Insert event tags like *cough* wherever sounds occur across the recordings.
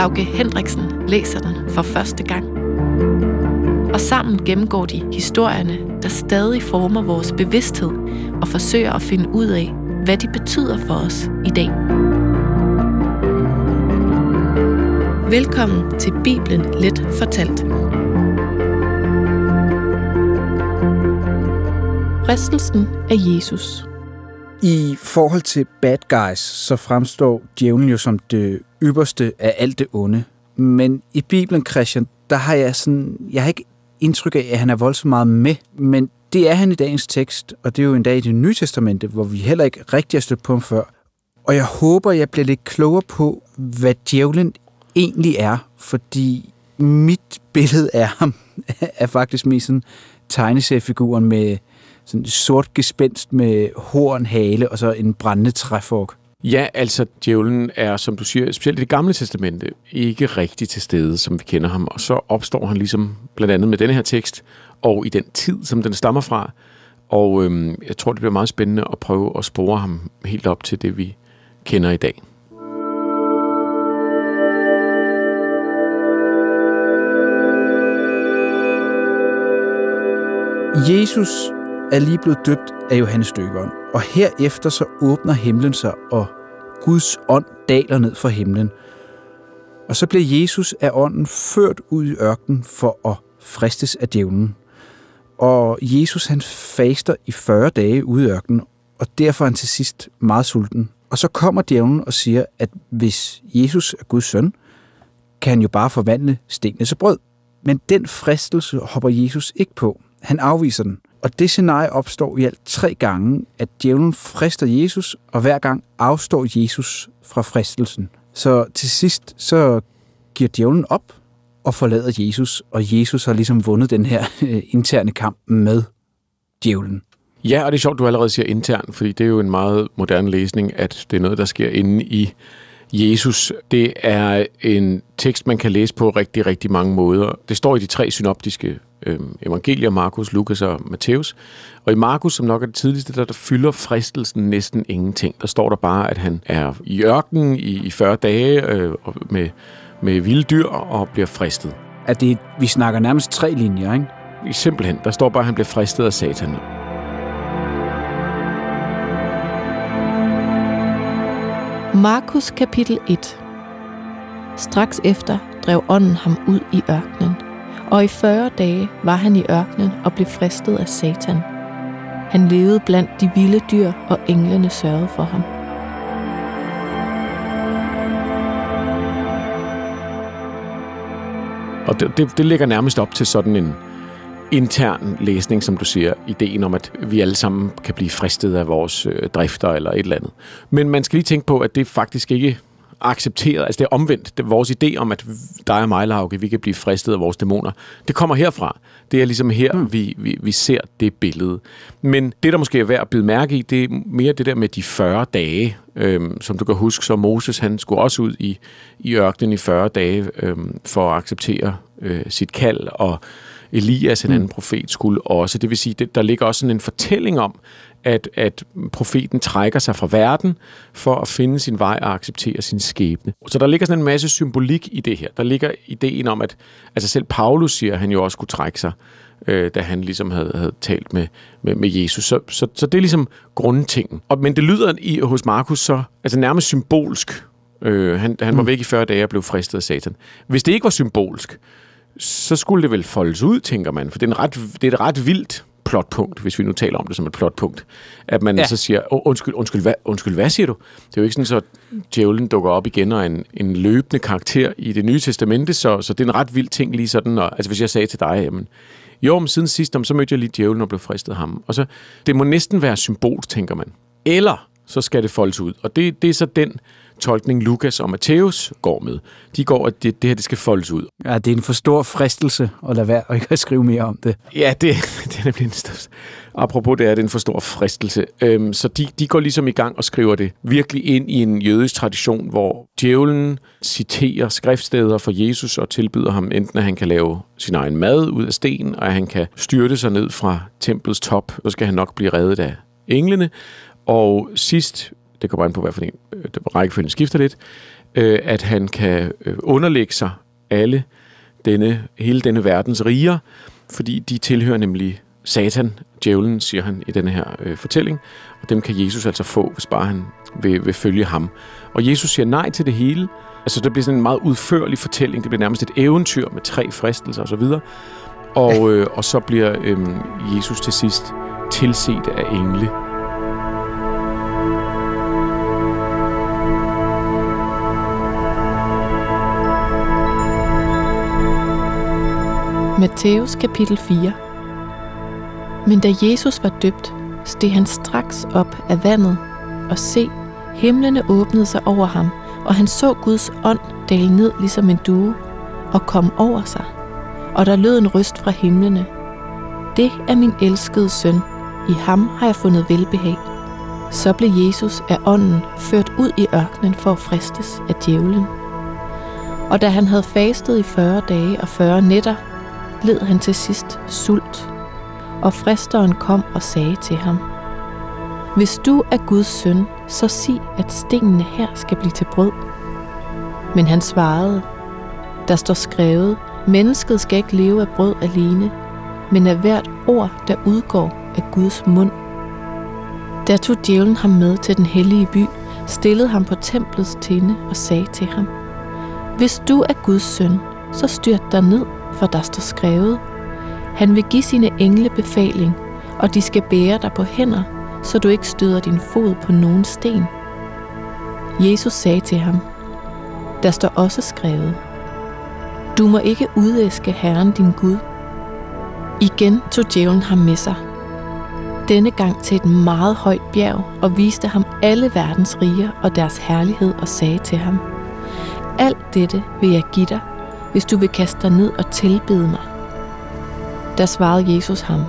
Lauke Hendriksen læser den for første gang. Og sammen gennemgår de historierne, der stadig former vores bevidsthed og forsøger at finde ud af, hvad de betyder for os i dag. Velkommen til Bibelen Let Fortalt. Fristelsen af Jesus. I forhold til bad guys, så fremstår djævlen jo som det ypperste af alt det onde. Men i Bibelen, Christian, der har jeg sådan, jeg har ikke indtryk af, at han er voldsomt meget med, men det er han i dagens tekst, og det er jo en dag i det nye testamente, hvor vi heller ikke rigtig har stødt på ham før. Og jeg håber, jeg bliver lidt klogere på, hvad djævlen egentlig er, fordi mit billede af ham *laughs* er faktisk mest sådan tegneseriefiguren med sådan sort gespenst med horn, hale og så en brændende træfork. Ja, altså djævlen er, som du siger, specielt i det gamle testamente, ikke rigtig til stede, som vi kender ham. Og så opstår han ligesom blandt andet med denne her tekst, og i den tid, som den stammer fra. Og øhm, jeg tror, det bliver meget spændende at prøve at spore ham helt op til det, vi kender i dag. Jesus er lige blevet døbt af Johannes Døberen, og herefter så åbner himlen sig, og Guds ånd daler ned fra himlen. Og så bliver Jesus af ånden ført ud i ørkenen for at fristes af djævlen. Og Jesus han faster i 40 dage ude i ørkenen, og derfor er han til sidst meget sulten. Og så kommer djævlen og siger, at hvis Jesus er Guds søn, kan han jo bare forvandle stenene til brød. Men den fristelse hopper Jesus ikke på. Han afviser den. Og det scenarie opstår i alt tre gange, at djævlen frister Jesus, og hver gang afstår Jesus fra fristelsen. Så til sidst så giver djævlen op og forlader Jesus, og Jesus har ligesom vundet den her øh, interne kamp med djævlen. Ja, og det er sjovt, du allerede siger intern, fordi det er jo en meget moderne læsning, at det er noget, der sker inde i Jesus. Det er en tekst, man kan læse på rigtig, rigtig mange måder. Det står i de tre synoptiske øh, evangelier, Markus, Lukas og Matthæus. Og i Markus, som nok er det tidligste, der, der fylder fristelsen næsten ingenting. Der står der bare, at han er i ørkenen i, i 40 dage øh, med, med vilde dyr og bliver fristet. At det, vi snakker nærmest tre linjer, ikke? Simpelthen. Der står bare, at han bliver fristet af satan. Markus kapitel 1 Straks efter drev ånden ham ud i ørkenen, og i 40 dage var han i ørkenen og blev fristet af satan. Han levede blandt de vilde dyr, og englene sørgede for ham. Og det, det, det ligger nærmest op til sådan en intern læsning, som du siger. Ideen om, at vi alle sammen kan blive fristet af vores øh, drifter eller et eller andet. Men man skal lige tænke på, at det faktisk ikke accepteret, altså det er omvendt. Det er vores idé om, at dig og mig, Lauke, vi kan blive fristet af vores dæmoner, det kommer herfra. Det er ligesom her, hmm. vi, vi, vi ser det billede. Men det, der måske er værd at bide mærke i, det er mere det der med de 40 dage, øhm, som du kan huske, så Moses, han skulle også ud i, i ørkenen i 40 dage øhm, for at acceptere øh, sit kald, og Elias, en anden mm. profet, skulle også. Det vil sige, det, der ligger også sådan en fortælling om, at, at profeten trækker sig fra verden for at finde sin vej og acceptere sin skæbne. Så der ligger sådan en masse symbolik i det her. Der ligger ideen om, at altså selv Paulus siger, at han jo også skulle trække sig, øh, da han ligesom havde, havde talt med, med, med Jesus. Så, så, så det er ligesom grundtingen. Og, men det lyder i, hos Markus så altså nærmest symbolsk. Øh, han han var mm. væk i 40 dage og blev fristet af satan. Hvis det ikke var symbolsk, så skulle det vel foldes ud, tænker man. For det er, en ret, det er et ret vildt plotpunkt, hvis vi nu taler om det som et plotpunkt, at man ja. så siger, oh, undskyld, undskyld, hvad, undskyld, hvad siger du? Det er jo ikke sådan, så at djævlen dukker op igen og en, en løbende karakter i det nye testamente, så, så det er en ret vild ting lige sådan, og, altså hvis jeg sagde til dig, jamen, jo, men siden sidst, så mødte jeg lige djævlen og blev fristet ham. Og så, det må næsten være symbol, tænker man. Eller så skal det foldes ud. Og det, det er så den tolkning Lukas og Matthæus går med. De går, at det, det her det skal foldes ud. Ja, det er en for stor fristelse at lade være og ikke at skrive mere om det. Ja, det, *laughs* det er nemlig en. Apropos det er, det en for stor fristelse. Øhm, så de, de går ligesom i gang og skriver det virkelig ind i en jødisk tradition, hvor djævlen citerer skriftsteder for Jesus og tilbyder ham enten, at han kan lave sin egen mad ud af sten, og at han kan styrte sig ned fra templets top, så skal han nok blive reddet af englene. Og sidst, det kommer an på, hvad for en øh, rækkefølgen skifter lidt, øh, at han kan øh, underlægge sig alle denne, hele denne verdens riger, fordi de tilhører nemlig Satan, djævlen, siger han i denne her øh, fortælling, og dem kan Jesus altså få, hvis bare han vil, vil følge ham. Og Jesus siger nej til det hele. Altså, det bliver sådan en meget udførlig fortælling. Det bliver nærmest et eventyr med tre fristelser osv. Og, *laughs* øh, og så bliver øh, Jesus til sidst tilset af engle. Matthæus kapitel 4 Men da Jesus var døbt, steg han straks op af vandet, og se, himlene åbnede sig over ham, og han så Guds ånd dale ned ligesom en due, og kom over sig. Og der lød en røst fra himlene. Det er min elskede søn, i ham har jeg fundet velbehag. Så blev Jesus af ånden ført ud i ørkenen for at fristes af djævlen. Og da han havde fastet i 40 dage og 40 nætter, led han til sidst sult. Og fristeren kom og sagde til ham, Hvis du er Guds søn, så sig, at stenene her skal blive til brød. Men han svarede, Der står skrevet, mennesket skal ikke leve af brød alene, men af hvert ord, der udgår af Guds mund. Der tog djævlen ham med til den hellige by, stillede ham på templets tinde og sagde til ham, Hvis du er Guds søn, så styrt dig ned, for der står skrevet, Han vil give sine engle befaling, og de skal bære dig på hænder, så du ikke støder din fod på nogen sten. Jesus sagde til ham, Der står også skrevet, Du må ikke udæske Herren din Gud. Igen tog djævlen ham med sig, denne gang til et meget højt bjerg og viste ham alle verdens riger og deres herlighed og sagde til ham, Alt dette vil jeg give dig, hvis du vil kaste dig ned og tilbede mig. Der svarede Jesus ham,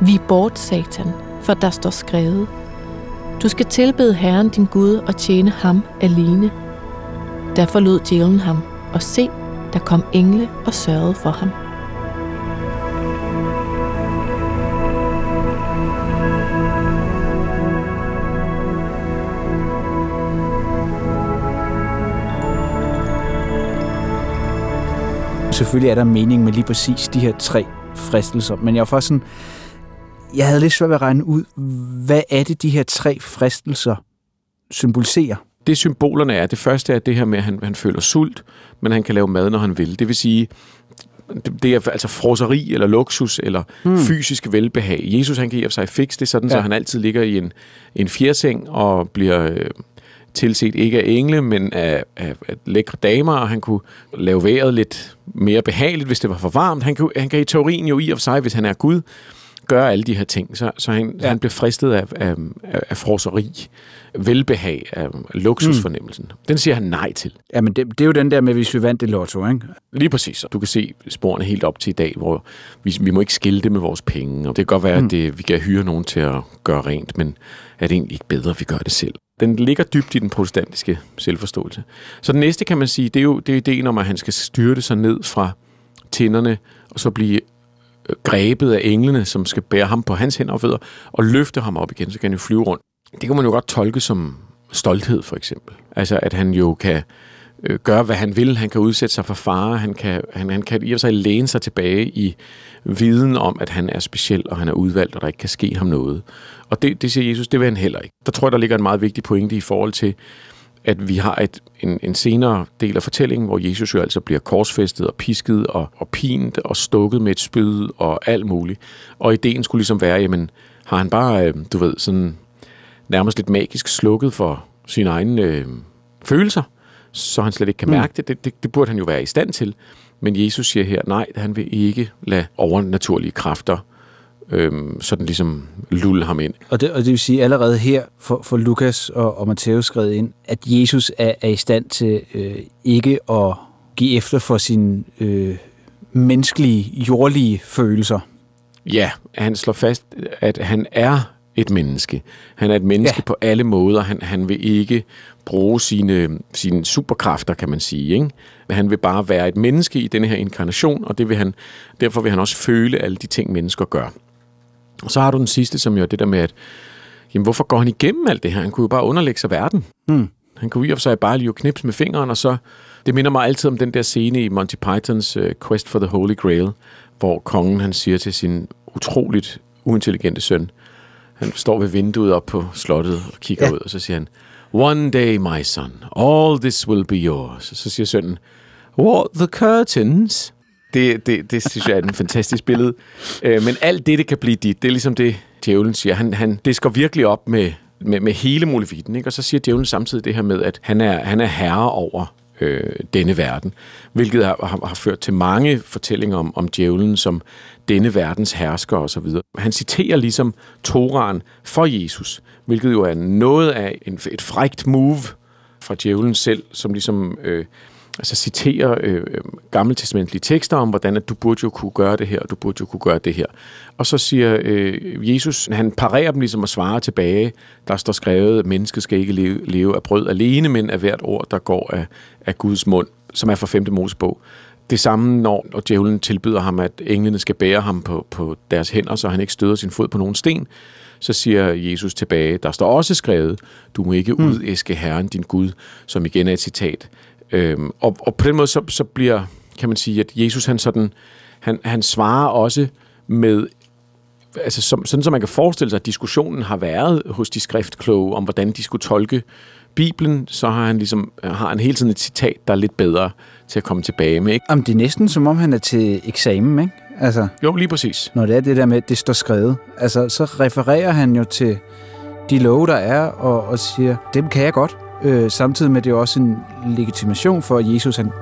Vi bort, Satan, for der står skrevet, Du skal tilbede Herren din Gud og tjene ham alene. Der forlod djævlen ham, og se, der kom engle og sørgede for ham. Selvfølgelig er der mening med lige præcis de her tre fristelser, men jeg var faktisk sådan, jeg havde lidt svært ved at regne ud, hvad er det, de her tre fristelser symboliserer? Det symbolerne er, det første er det her med, at han, han føler sult, men han kan lave mad, når han vil. Det vil sige, det, er altså froseri eller luksus eller hmm. fysisk velbehag. Jesus han giver sig fix det sådan, ja. så han altid ligger i en, en fjerseng og bliver øh, tilset ikke af engle, men af, af, af lækre damer, og han kunne lave vejret lidt mere behageligt, hvis det var for varmt. Han kan, han kan i teorien jo i og for sig, hvis han er Gud, gøre alle de her ting. Så, så han, ja. han blev fristet af, af, af, af froseri, velbehag, af luksusfornemmelsen. Mm. Den siger han nej til. Ja, men det, det er jo den der med, hvis vi vandt det lotto, ikke? Lige præcis. Du kan se sporene helt op til i dag, hvor vi, vi må ikke skille det med vores penge. Og det kan godt være, mm. at det, vi kan hyre nogen til at gøre rent, men er det egentlig ikke bedre, at vi gør det selv? Den ligger dybt i den protestantiske selvforståelse. Så den næste, kan man sige, det er jo det er ideen om, at han skal styrte sig ned fra tænderne, og så blive øh, grebet af englene, som skal bære ham på hans hænder og fødder, og løfte ham op igen, så kan han jo flyve rundt. Det kan man jo godt tolke som stolthed, for eksempel. Altså, at han jo kan øh, gøre, hvad han vil. Han kan udsætte sig for fare. Han kan, han, han kan i og sig læne sig tilbage i viden om, at han er speciel, og han er udvalgt, og der ikke kan ske ham noget. Og det, det siger Jesus, det vil han heller ikke. Der tror jeg, der ligger en meget vigtig pointe i forhold til, at vi har et, en, en senere del af fortællingen, hvor Jesus jo altså bliver korsfæstet og pisket og, og pint og stukket med et spyd og alt muligt. Og ideen skulle ligesom være, jamen, har han bare, øh, du ved, sådan nærmest lidt magisk slukket for sine egne øh, følelser, så han slet ikke kan mærke mm. det. Det, det. Det burde han jo være i stand til. Men Jesus siger her, nej, han vil ikke lade overnaturlige kræfter øhm, sådan ligesom lulle ham ind. Og det, og det vil sige allerede her for, for Lukas og, og Matthæus skrevet ind, at Jesus er, er i stand til øh, ikke at give efter for sine øh, menneskelige, jordlige følelser. Ja, han slår fast, at han er et menneske. Han er et menneske ja. på alle måder. Han, han vil ikke bruge sine, sine superkræfter, kan man sige. Ikke? Han vil bare være et menneske i denne her inkarnation, og det vil han, derfor vil han også føle alle de ting, mennesker gør. Og så har du den sidste, som jo er det der med, at jamen, hvorfor går han igennem alt det her? Han kunne jo bare underlægge sig verden. Hmm. Han kunne i og for sig bare lige knips med fingeren, og så... Det minder mig altid om den der scene i Monty Pythons uh, Quest for the Holy Grail, hvor kongen han siger til sin utroligt uintelligente søn, han står ved vinduet op på slottet og kigger ja. ud, og så siger han, One day, my son, all this will be yours. Så siger sønnen, What, the curtains? Det, det, det synes jeg er en fantastisk billede. Øh, men alt det, det kan blive dit. Det er ligesom det, djævlen siger. Han, han, det skal virkelig op med, med, med hele muligheden. Ikke? Og så siger djævlen samtidig det her med, at han er, han er herre over øh, denne verden. Hvilket har, har, har ført til mange fortællinger om, om djævlen som denne verdens hersker osv. Han citerer ligesom Toran for Jesus, hvilket jo er noget af en, et frægt move fra djævlen selv, som ligesom øh, altså citerer øh, gammeltestamentlige tekster om, hvordan at du burde jo kunne gøre det her, og du burde jo kunne gøre det her. Og så siger øh, Jesus, han parerer dem ligesom og svarer tilbage, der står skrevet, at mennesket skal ikke leve, leve af brød alene, men af hvert ord, der går af, af Guds mund, som er fra 5. Mosebog. Det samme, når, når djævlen tilbyder ham, at englene skal bære ham på, på deres hænder, så han ikke støder sin fod på nogen sten, så siger Jesus tilbage, der står også skrevet, du må ikke mm. udæske Herren din Gud, som igen er et citat. Øhm, og, og på den måde så, så bliver, kan man sige, at Jesus han sådan, han, han svarer også med, altså som, sådan som man kan forestille sig, at diskussionen har været hos de skriftkloge om, hvordan de skulle tolke Bibelen, så har han ligesom, har han hele tiden et citat, der er lidt bedre til at komme tilbage med. Ikke? Jamen, det er næsten som om, han er til eksamen, ikke? Altså, jo, lige præcis. Når det er det der med, at det står skrevet. Altså, så refererer han jo til de love, der er, og, og siger, dem kan jeg godt. Øh, samtidig med, det er også en legitimation for, at Jesus han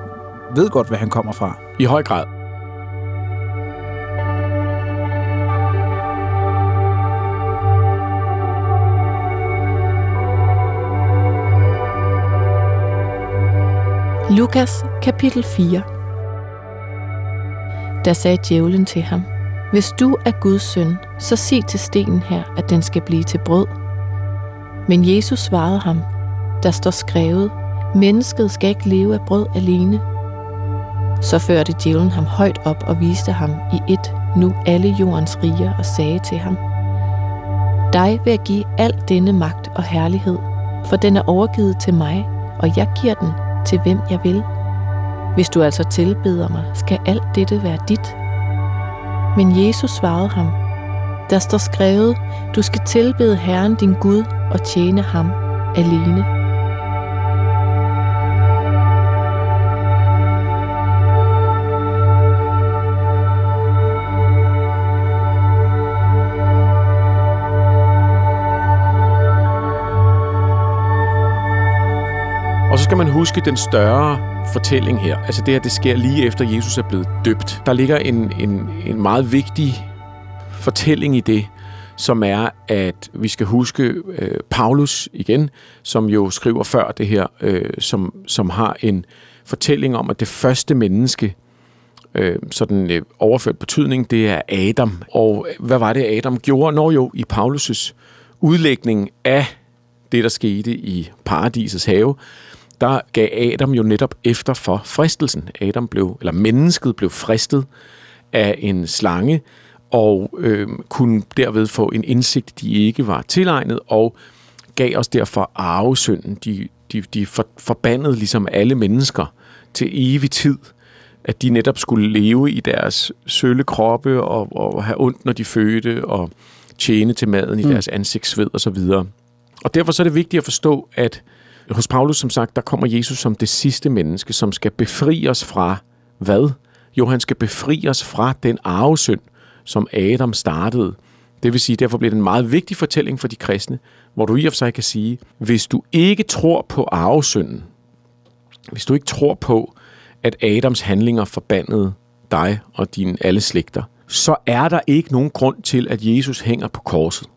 ved godt, hvad han kommer fra. I høj grad. Lukas kapitel 4 Der sagde djævlen til ham, Hvis du er Guds søn, så sig til stenen her, at den skal blive til brød. Men Jesus svarede ham, der står skrevet, mennesket skal ikke leve af brød alene. Så førte djævlen ham højt op og viste ham i et nu alle jordens riger og sagde til ham, Dig vil jeg give al denne magt og herlighed, for den er overgivet til mig, og jeg giver den til hvem jeg vil. Hvis du altså tilbeder mig, skal alt dette være dit. Men Jesus svarede ham, der står skrevet, du skal tilbede Herren din Gud og tjene ham alene. Huske den større fortælling her. Altså det her, det sker lige efter Jesus er blevet døbt. Der ligger en, en, en meget vigtig fortælling i det, som er, at vi skal huske øh, Paulus igen, som jo skriver før det her, øh, som, som har en fortælling om, at det første menneske, øh, sådan øh, overført betydning, det er Adam. Og hvad var det, Adam gjorde? Når jo i Paulus' udlægning af det, der skete i paradisets have, der gav Adam jo netop efter for fristelsen. Adam blev, eller mennesket blev fristet af en slange, og øh, kunne derved få en indsigt, de ikke var tilegnet, og gav os derfor arvesynden. De, de, de for, forbandede ligesom alle mennesker til evig tid, at de netop skulle leve i deres sølle kroppe og, og have ondt, når de fødte, og tjene til maden i mm. deres ansigtsved og så videre. Og derfor så er det vigtigt at forstå, at hos Paulus, som sagt, der kommer Jesus som det sidste menneske, som skal befri os fra hvad? Jo, han skal befri os fra den arvesynd, som Adam startede. Det vil sige, derfor bliver det en meget vigtig fortælling for de kristne, hvor du i og for sig kan sige, hvis du ikke tror på arvesynden, hvis du ikke tror på, at Adams handlinger forbandede dig og dine alle slægter, så er der ikke nogen grund til, at Jesus hænger på korset.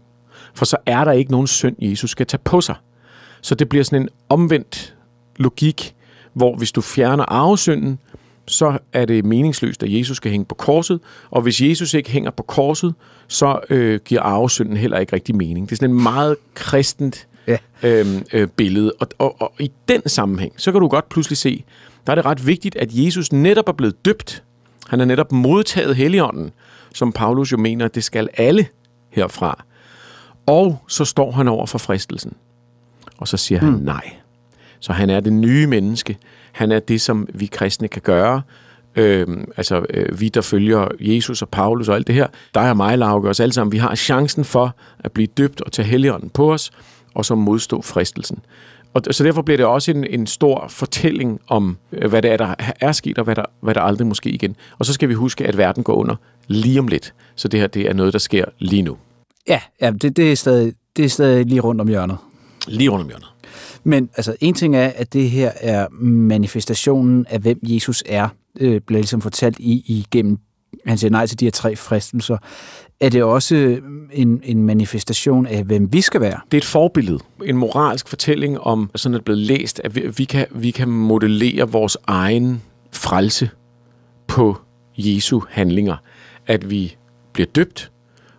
For så er der ikke nogen synd, Jesus skal tage på sig. Så det bliver sådan en omvendt logik, hvor hvis du fjerner arvesynden, så er det meningsløst, at Jesus skal hænge på korset, og hvis Jesus ikke hænger på korset, så øh, giver arvesynden heller ikke rigtig mening. Det er sådan en meget kristent ja. øh, øh, billede, og, og, og i den sammenhæng, så kan du godt pludselig se, der er det ret vigtigt, at Jesus netop er blevet døbt. Han er netop modtaget Helligånden, som Paulus jo mener, det skal alle herfra. Og så står han over for fristelsen. Og så siger hmm. han nej. Så han er det nye menneske. Han er det, som vi kristne kan gøre. Øhm, altså, øh, vi der følger Jesus og Paulus og alt det her, der er mig, Lauke, os alle sammen. Vi har chancen for at blive døbt og tage helligånden på os, og så modstå fristelsen. Og så derfor bliver det også en, en stor fortælling om, øh, hvad det er, der er sket, og hvad der, hvad der aldrig måske igen. Og så skal vi huske, at verden går under lige om lidt. Så det her, det er noget, der sker lige nu. Ja, ja det, det, er stadig, det er stadig lige rundt om hjørnet. Lige rundt om hjørnet. Men altså, en ting er, at det her er manifestationen af, hvem Jesus er, øh, bliver ligesom fortalt i, igennem, han siger nej til de her tre fristelser. Er det også en, en manifestation af, hvem vi skal være? Det er et forbillede, en moralsk fortælling om, sådan er blevet læst, at vi, vi, kan, vi kan modellere vores egen frelse på Jesu handlinger. At vi bliver døbt,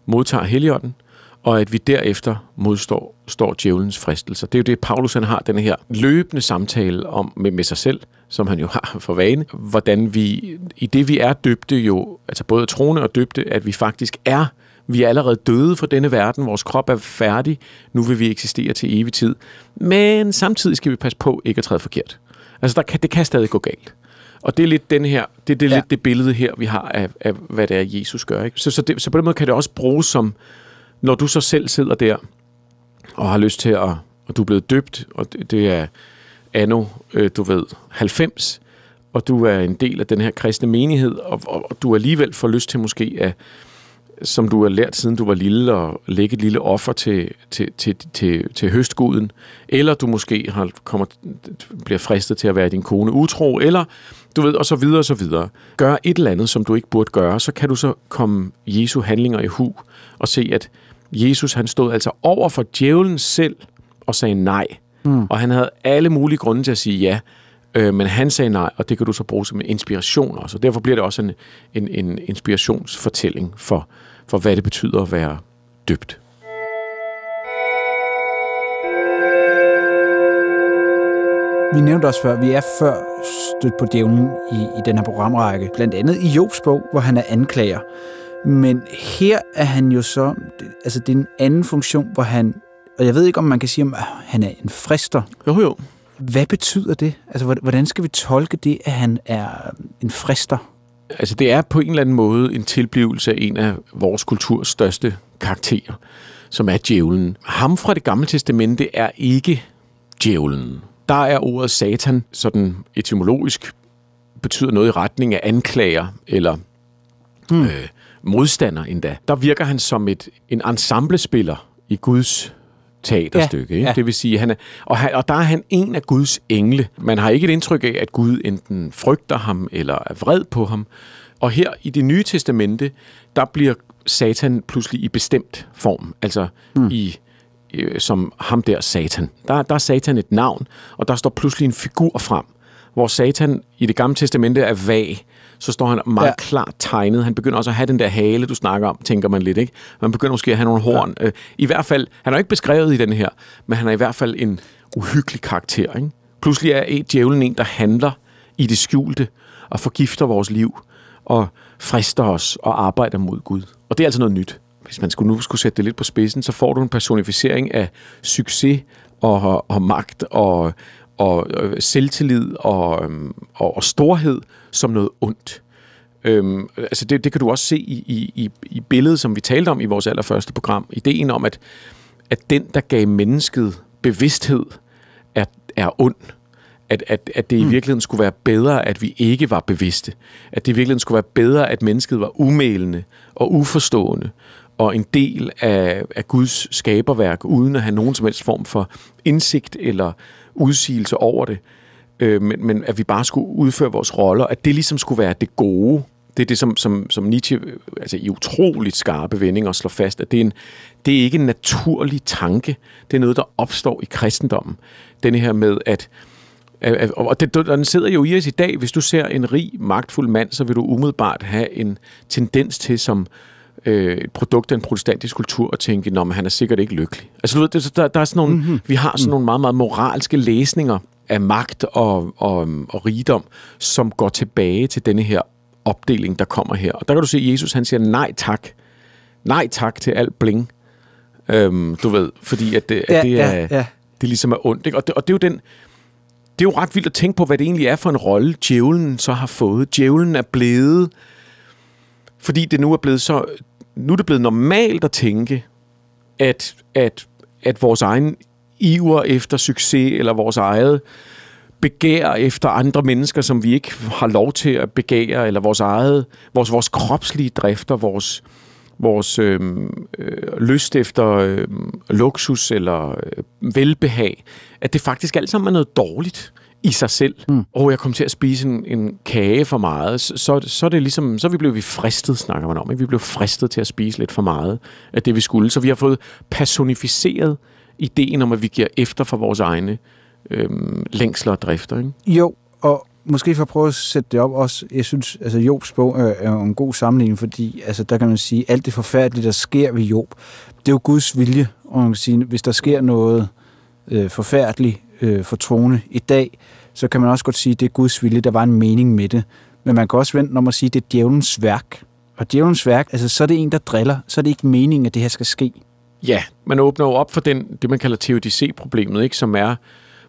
modtager Helligånden, og at vi derefter modstår står djævelens fristelser. Det er jo det, Paulus han har den her løbende samtale om med, med sig selv, som han jo har *laughs* for vane, hvordan vi, i det vi er døbte jo, altså både troende og døbte, at vi faktisk er, vi er allerede døde for denne verden, vores krop er færdig, nu vil vi eksistere til evig tid, men samtidig skal vi passe på ikke at træde forkert. Altså der kan, det kan stadig gå galt. Og det er lidt den her, det, det er ja. lidt det billede her, vi har af, af hvad det er, Jesus gør. Ikke? Så, så, det, så på den måde kan det også bruges som, når du så selv sidder der og har lyst til at, og du er blevet døbt, og det, det er anno, øh, du ved, 90, og du er en del af den her kristne menighed, og, og, og du alligevel får lyst til måske at, som du har lært siden du var lille, at lægge et lille offer til, til, til, til, til høstguden, eller du måske har, kommer, bliver fristet til at være din kone utro, eller du ved, og så videre og så videre. Gør et eller andet, som du ikke burde gøre, så kan du så komme Jesu handlinger i hu og se, at Jesus han stod altså over for djævlen selv og sagde nej. Mm. Og han havde alle mulige grunde til at sige ja, øh, men han sagde nej, og det kan du så bruge som en inspiration også. Og derfor bliver det også en, en, en inspirationsfortælling for, for, hvad det betyder at være døbt. Vi nævnte også før, vi er før stødt på djævlen i, i den her programrække. Blandt andet i Jobs bog, hvor han er anklager. Men her er han jo så, altså det er en anden funktion, hvor han, og jeg ved ikke, om man kan sige, at han er en frister. Jo, jo. Hvad betyder det? Altså, hvordan skal vi tolke det, at han er en frister? Altså, det er på en eller anden måde en tilblivelse af en af vores kulturs største karakterer, som er djævlen. Ham fra det gamle testamente er ikke djævlen. Der er ordet satan, sådan etymologisk, betyder noget i retning af anklager, eller hmm. øh, modstander endda. Der virker han som et, en ensemblespiller i Guds teaterstykke. Ja, ja. Det vil sige, han er, og, han, og der er han en af Guds engle. Man har ikke et indtryk af, at Gud enten frygter ham eller er vred på ham. Og her i det nye testamente, der bliver Satan pludselig i bestemt form. Altså mm. i øh, som ham der Satan. Der, der er Satan et navn, og der står pludselig en figur frem, hvor Satan i det gamle testamente er vag så står han meget ja. klart tegnet. Han begynder også at have den der hale, du snakker om, tænker man lidt, ikke? Man begynder måske at have nogle horn. Ja. Øh, I hvert fald, han er ikke beskrevet i den her, men han er i hvert fald en uhyggelig karakter, ikke? Pludselig er et djævlen en, der handler i det skjulte og forgifter vores liv og frister os og arbejder mod Gud. Og det er altså noget nyt. Hvis man skulle nu skulle sætte det lidt på spidsen, så får du en personificering af succes og, og magt og, og øh, selvtillid og, øhm, og, og storhed som noget ondt. Øhm, altså det, det kan du også se i, i, i billedet, som vi talte om i vores allerførste program. Ideen om, at, at den, der gav mennesket bevidsthed, er, er ond. At, at, at det i mm. virkeligheden skulle være bedre, at vi ikke var bevidste. At det i virkeligheden skulle være bedre, at mennesket var umælende og uforstående og en del af, af Guds skaberværk, uden at have nogen som helst form for indsigt eller udsigelse over det, øh, men, men at vi bare skulle udføre vores roller, at det ligesom skulle være det gode, det er det, som, som, som Nietzsche øh, altså i utroligt skarpe vendinger slår fast, at det er, en, det er ikke en naturlig tanke. Det er noget, der opstår i kristendommen. Den her med, at og det, den sidder jo i os i dag. Hvis du ser en rig, magtfuld mand, så vil du umiddelbart have en tendens til som øh, et produkt af en protestantisk kultur at tænke, at han er sikkert ikke lykkelig. Altså, du ved, der, der er sådan nogle, mm-hmm. vi har sådan nogle meget, meget moralske læsninger af magt og, og, og rigdom, som går tilbage til denne her opdeling, der kommer her. Og der kan du se, at Jesus han siger nej tak. Nej tak til alt bling. Øhm, du ved, fordi at det, at ja, det er... Ja, ja. Det ligesom er ondt. Ikke? Og, det, og det er jo den det er jo ret vildt at tænke på, hvad det egentlig er for en rolle, djævlen så har fået. Djævlen er blevet, fordi det nu er blevet så, nu er det blevet normalt at tænke, at, at, at vores egen iver efter succes, eller vores eget begær efter andre mennesker, som vi ikke har lov til at begære, eller vores eget, vores, vores kropslige drifter, vores, vores øh, øh, lyst efter øh, luksus eller øh, velbehag, at det faktisk alt sammen er noget dårligt i sig selv. Mm. Og jeg kom til at spise en, en kage for meget, så, så er det ligesom, så vi blev vi fristet, snakker man om. Ikke? Vi blev fristet til at spise lidt for meget af det, vi skulle. Så vi har fået personificeret ideen om, at vi giver efter for vores egne øh, længsler og drifter. Ikke? Jo, og måske for at prøve at sætte det op også, jeg synes, altså Jobs bog er, er en god sammenligning, fordi altså, der kan man sige, alt det forfærdelige, der sker ved Job, det er jo Guds vilje, og man kan sige, hvis der sker noget øh, forfærdeligt øh, for troende i dag, så kan man også godt sige, at det er Guds vilje, der var en mening med det. Men man kan også vente om at sige, at det er djævelens værk. Og djævelens værk, altså så er det en, der driller, så er det ikke meningen, at det her skal ske. Ja, man åbner jo op for den, det, man kalder teodicé-problemet, ikke? som er,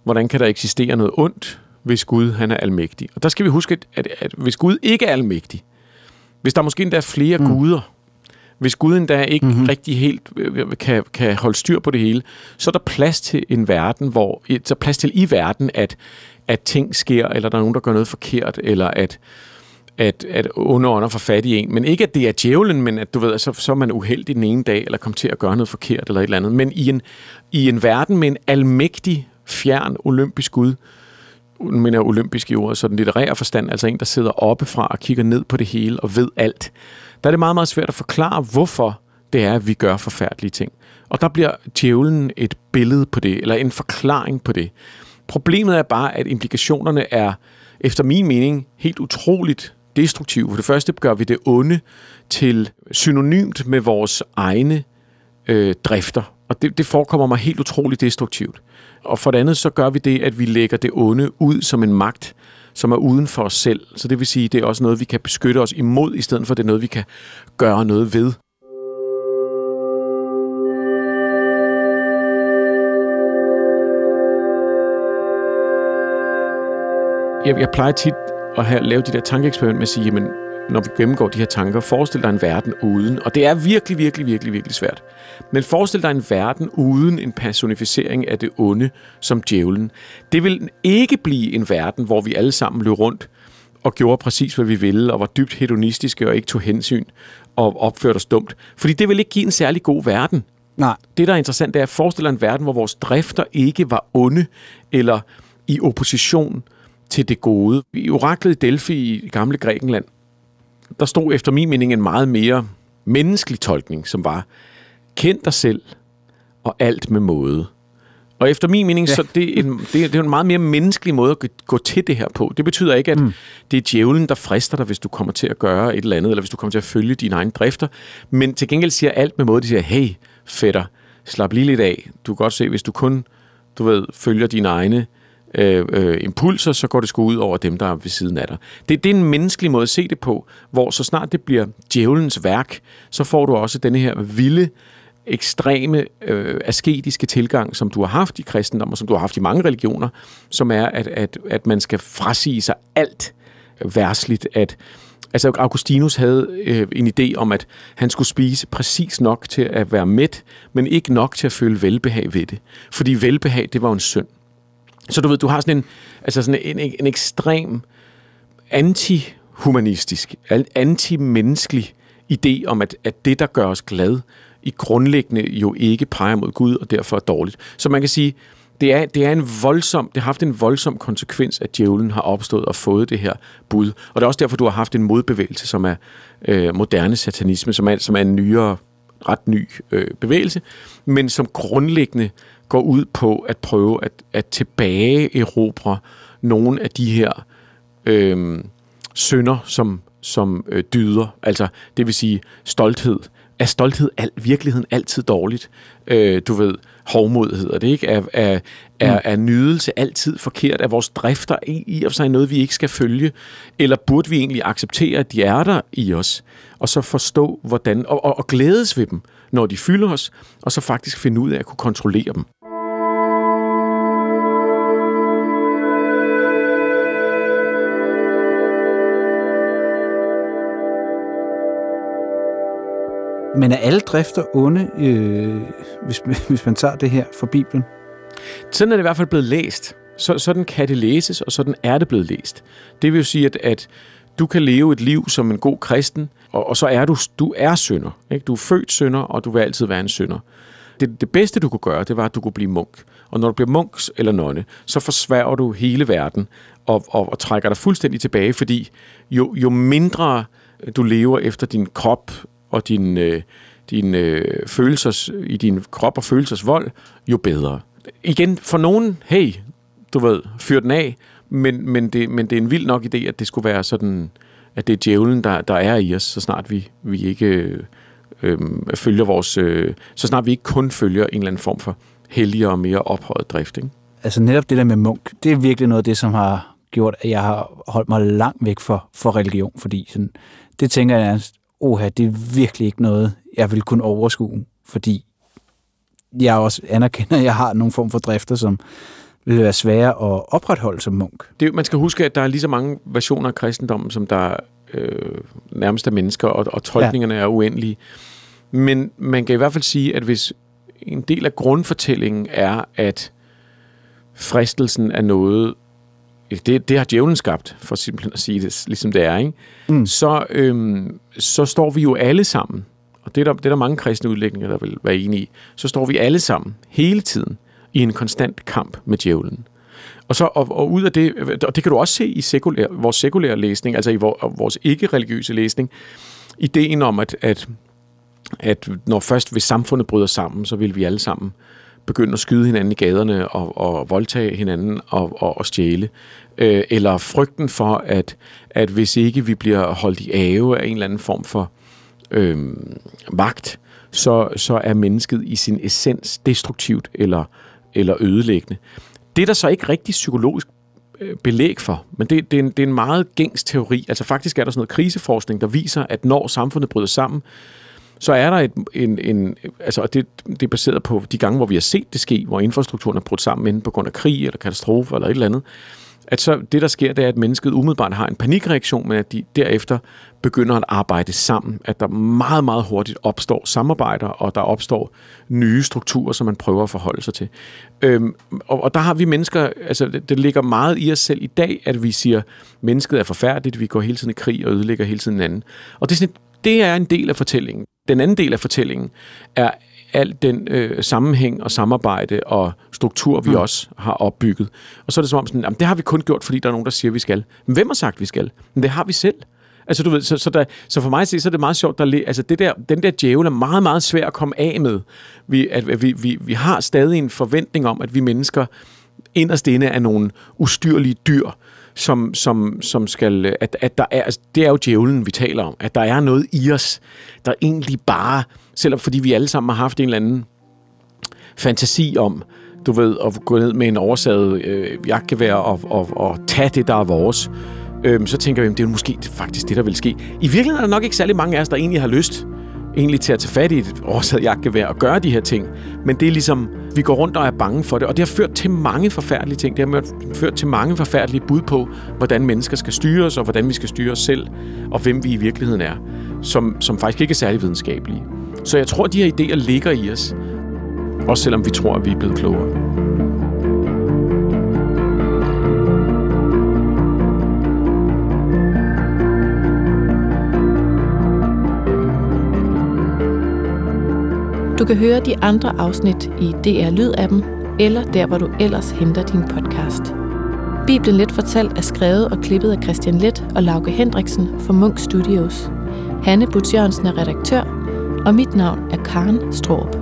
hvordan kan der eksistere noget ondt, hvis Gud han er almægtig. Og der skal vi huske, at, at, at hvis Gud ikke er almægtig, hvis der måske endda er flere mm. guder, hvis Gud endda ikke mm-hmm. rigtig helt øh, kan, kan holde styr på det hele, så er der plads til en verden, hvor, så plads til i verden, at, at ting sker, eller der er nogen, der gør noget forkert, eller at, at, at underånder får fat i en. Men ikke, at det er djævlen, men at du ved, så, så er man uheldig den ene dag, eller kommer til at gøre noget forkert, eller et eller andet. Men i en, i en verden med en almægtig, fjern, olympisk Gud, mener jeg olympisk i ordet, så den litterære forstand, altså en, der sidder oppefra og kigger ned på det hele og ved alt, der er det meget, meget svært at forklare, hvorfor det er, at vi gør forfærdelige ting. Og der bliver djævlen et billede på det, eller en forklaring på det. Problemet er bare, at implikationerne er, efter min mening, helt utroligt destruktive. For det første gør vi det onde til synonymt med vores egne øh, drifter. Og det, det forekommer mig helt utroligt destruktivt. Og for det andet, så gør vi det, at vi lægger det onde ud som en magt, som er uden for os selv. Så det vil sige, det er også noget, vi kan beskytte os imod, i stedet for det er noget, vi kan gøre noget ved. Jeg, jeg plejer tit at have, lave de der tankeeksperimenter med at sige, jamen, når vi gennemgår de her tanker, forestil dig en verden uden, og det er virkelig, virkelig, virkelig, virkelig svært. Men forestil dig en verden uden en personificering af det onde som djævlen. Det vil ikke blive en verden, hvor vi alle sammen løb rundt og gjorde præcis, hvad vi ville, og var dybt hedonistiske og ikke tog hensyn og opførte os dumt. Fordi det vil ikke give en særlig god verden. Nej. Det, der er interessant, det er at forestille en verden, hvor vores drifter ikke var onde eller i opposition til det gode. I oraklet i Delphi i gamle Grækenland, der stod efter min mening en meget mere menneskelig tolkning, som var, kend dig selv og alt med måde. Og efter min mening, ja. så det er, en, det, er, det er en meget mere menneskelig måde at gå til det her på. Det betyder ikke, at mm. det er djævlen, der frister dig, hvis du kommer til at gøre et eller andet, eller hvis du kommer til at følge dine egne drifter. Men til gengæld siger alt med måde, de siger, hey, fætter, slap lige lidt af. Du kan godt se, hvis du kun, du ved, følger dine egne øh, øh, impulser, så går det sgu ud over dem, der er ved siden af dig. Det, det er en menneskelig måde at se det på, hvor så snart det bliver djævelens værk, så får du også denne her vilde, ekstreme, øh, asketiske tilgang, som du har haft i kristendom, og som du har haft i mange religioner, som er, at, at, at man skal frasige sig alt værsligt, at Altså Augustinus havde øh, en idé om, at han skulle spise præcis nok til at være mæt, men ikke nok til at føle velbehag ved det. Fordi velbehag, det var en synd. Så du ved, du har sådan en, altså sådan en, en, en ekstrem antihumanistisk, anti-menneskelig idé om, at, at det, der gør os glad, i grundlæggende jo ikke peger mod Gud, og derfor er dårligt. Så man kan sige, det er, det er en voldsom, det har haft en voldsom konsekvens, at djævlen har opstået og fået det her bud. Og det er også derfor, du har haft en modbevægelse, som er øh, moderne satanisme, som er, som er en nyere, ret ny øh, bevægelse, men som grundlæggende går ud på at prøve at, at tilbage erobre nogle af de her øh, synder, som, som øh, dyder. Altså, det vil sige stolthed. Er stolthed al, virkeligheden altid dårligt? Øh, du ved, hovmod hedder det, ikke? Er, er, er, er nydelse altid forkert? Er vores drifter i, i og sig noget, vi ikke skal følge? Eller burde vi egentlig acceptere, at de er der i os? Og så forstå, hvordan... Og, og, og glædes ved dem, når de fylder os, og så faktisk finde ud af at kunne kontrollere dem. Men er alle drifter onde, øh, hvis, *laughs* hvis man tager det her fra Bibelen? Sådan er det i hvert fald blevet læst. Så, sådan kan det læses, og sådan er det blevet læst. Det vil jo sige, at, at du kan leve et liv som en god kristen, og, og så er du, du er synder. Ikke? Du er født synder, og du vil altid være en synder. Det, det bedste, du kunne gøre, det var, at du kunne blive munk. Og når du bliver munk eller nonne, så forsværger du hele verden og, og, og trækker dig fuldstændig tilbage, fordi jo, jo mindre du lever efter din krop og din, øh, din øh, følelsers, i din krop og følelsers vold, jo bedre. Igen, for nogen, hey, du ved, fyr den af, men, men, det, men det er en vild nok idé, at det skulle være sådan, at det er djævlen, der, der er i os, så snart vi, vi ikke øh, øh, følger vores, øh, så snart vi ikke kun følger en eller anden form for helligere og mere ophøjet drift. Ikke? Altså netop det der med munk, det er virkelig noget af det, som har gjort, at jeg har holdt mig langt væk for, for religion, fordi sådan, det tænker jeg oha, det er virkelig ikke noget, jeg vil kunne overskue, fordi jeg også anerkender, at jeg har nogle form for drifter, som vil være svære at opretholde som munk. Det, man skal huske, at der er lige så mange versioner af kristendommen, som der øh, nærmest er mennesker, og, og tolkningerne ja. er uendelige. Men man kan i hvert fald sige, at hvis en del af grundfortællingen er, at fristelsen er noget, det, det har djævlen skabt, for simpelthen at sige det, ligesom det er, ikke? Mm. Så, øhm, så står vi jo alle sammen, og det er, der, det er der mange kristne udlægninger, der vil være enige i, så står vi alle sammen, hele tiden, i en konstant kamp med djævlen. Og, så, og, og ud af det, og det kan du også se i sekulær, vores sekulære læsning, altså i vores ikke-religiøse læsning, ideen om, at, at, at når først hvis samfundet bryder sammen, så vil vi alle sammen begynde at skyde hinanden i gaderne og, og voldtage hinanden og, og, og stjæle øh, eller frygten for, at, at hvis ikke vi bliver holdt i ave af en eller anden form for øh, magt, så, så er mennesket i sin essens destruktivt eller, eller ødelæggende. Det er der så ikke rigtig psykologisk øh, belæg for, men det, det, er en, det er en meget gængs teori. Altså faktisk er der sådan noget kriseforskning, der viser, at når samfundet bryder sammen, så er der et, en, en altså det, det er baseret på de gange, hvor vi har set det ske, hvor infrastrukturen er brudt sammen enten på grund af krig eller katastrofe eller et eller andet, at så det, der sker, det er, at mennesket umiddelbart har en panikreaktion, men at de derefter begynder at arbejde sammen. At der meget, meget hurtigt opstår samarbejder, og der opstår nye strukturer, som man prøver at forholde sig til. Øhm, og, og der har vi mennesker, altså det, det ligger meget i os selv i dag, at vi siger, mennesket er forfærdeligt, vi går hele tiden i krig og ødelægger hele tiden hinanden. Og det er, sådan, det er en del af fortællingen. Den anden del af fortællingen er al den øh, sammenhæng og samarbejde og struktur, vi mm. også har opbygget. Og så er det som om, sådan, jamen, det har vi kun gjort, fordi der er nogen, der siger, vi skal. Men hvem har sagt, vi skal? Men det har vi selv. Altså, du ved, så, så, der, så for mig at se, så er det meget sjovt, der, altså det der, den der djævel er meget, meget svær at komme af med. Vi, at, at vi, vi, vi har stadig en forventning om, at vi mennesker inderst inde er nogle ustyrlige dyr, som, som, som skal, at, at der er, altså, det er jo djævlen, vi taler om, at der er noget i os, der egentlig bare, selvom fordi vi alle sammen har haft en eller anden fantasi om, du ved, at gå ned med en oversaget øh, jagtgevær og, og, og tage det, der er vores, øh, så tænker vi, at det er måske faktisk det, der vil ske. I virkeligheden er der nok ikke særlig mange af os, der egentlig har lyst egentlig til at tage fat i et oversat jagtgevær og gøre de her ting. Men det er ligesom, vi går rundt og er bange for det, og det har ført til mange forfærdelige ting. Det har ført til mange forfærdelige bud på, hvordan mennesker skal styres, og hvordan vi skal styre os selv, og hvem vi i virkeligheden er, som, som faktisk ikke er særlig videnskabelige. Så jeg tror, de her idéer ligger i os, også selvom vi tror, at vi er blevet klogere. Du kan høre de andre afsnit i DR Lyd-appen eller der, hvor du ellers henter din podcast. Bibelen Let fortalt er skrevet og klippet af Christian Let og Lauke Hendriksen fra Munk Studios. Hanne Butz Jørgensen er redaktør, og mit navn er Karen Stroop.